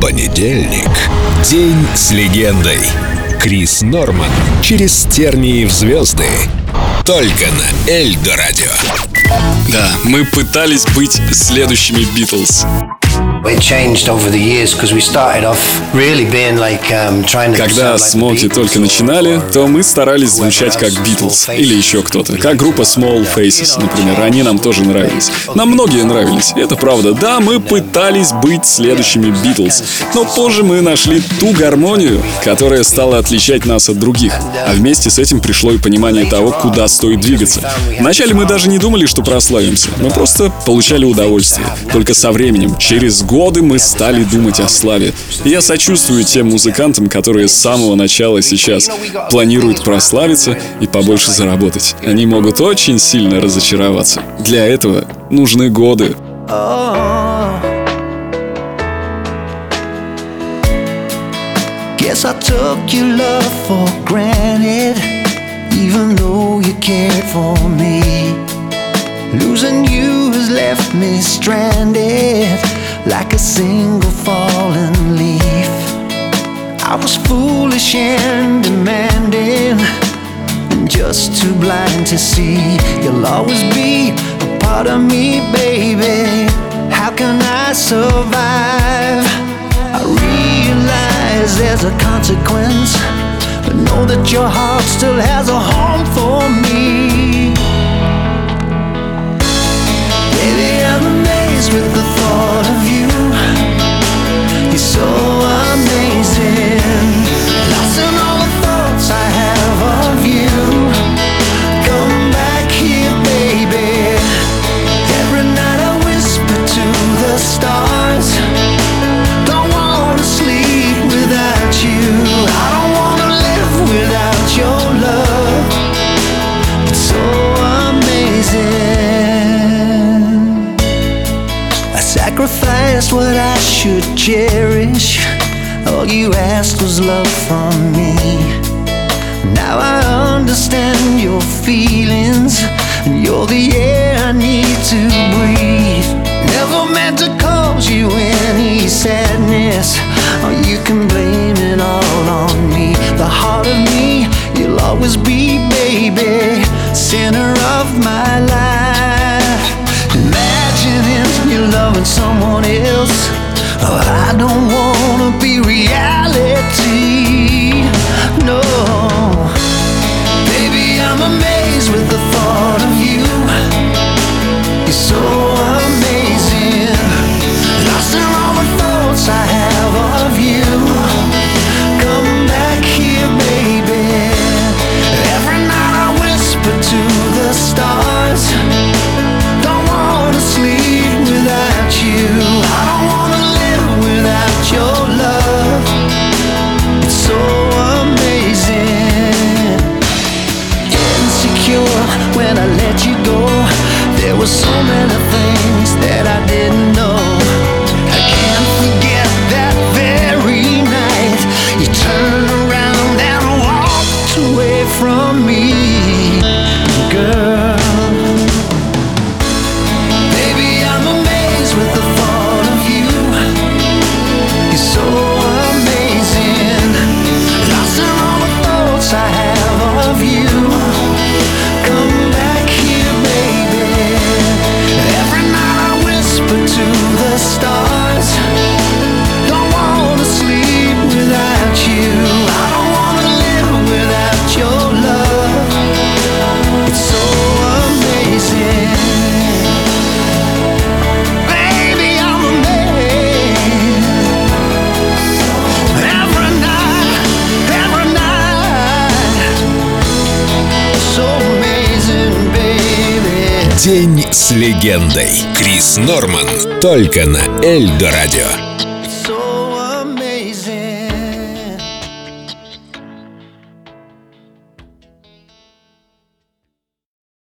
Понедельник. День с легендой. Крис Норман. Через тернии в звезды. Только на Эльдо Радио. Да, мы пытались быть следующими Битлз. Когда Смоки только начинали, то мы старались звучать как Битлз или еще кто-то, как группа Small Faces, например. Они нам тоже нравились. Нам многие нравились, это правда. Да, мы пытались быть следующими Битлз, но позже мы нашли ту гармонию, которая стала отличать нас от других. А вместе с этим пришло и понимание того, куда стоит двигаться. Вначале мы даже не думали, что прославимся. Мы просто получали удовольствие. Только со временем, через годы мы стали думать о славе. Я сочувствую тем музыкантам, которые с самого начала сейчас планируют прославиться и побольше заработать. Они могут очень сильно разочароваться. Для этого нужны годы. Guess I took your love for granted, even though you cared for me. Losing you has left me stranded like a single fallen leaf. I was foolish and demanding, and just too blind to see. You'll always be a part of me, baby. How can I survive? I realize there's a consequence, but know that your heart still has a home sacrificed what I should cherish. All you asked was love from me. Now I understand your feelings, and you're the air I need to breathe. Never meant to cause you any sadness. Or you can blame it all on me. The heart of me, you'll always be, baby. Center of my so many День с легендой. Крис Норман. Только на Эльдо Радио.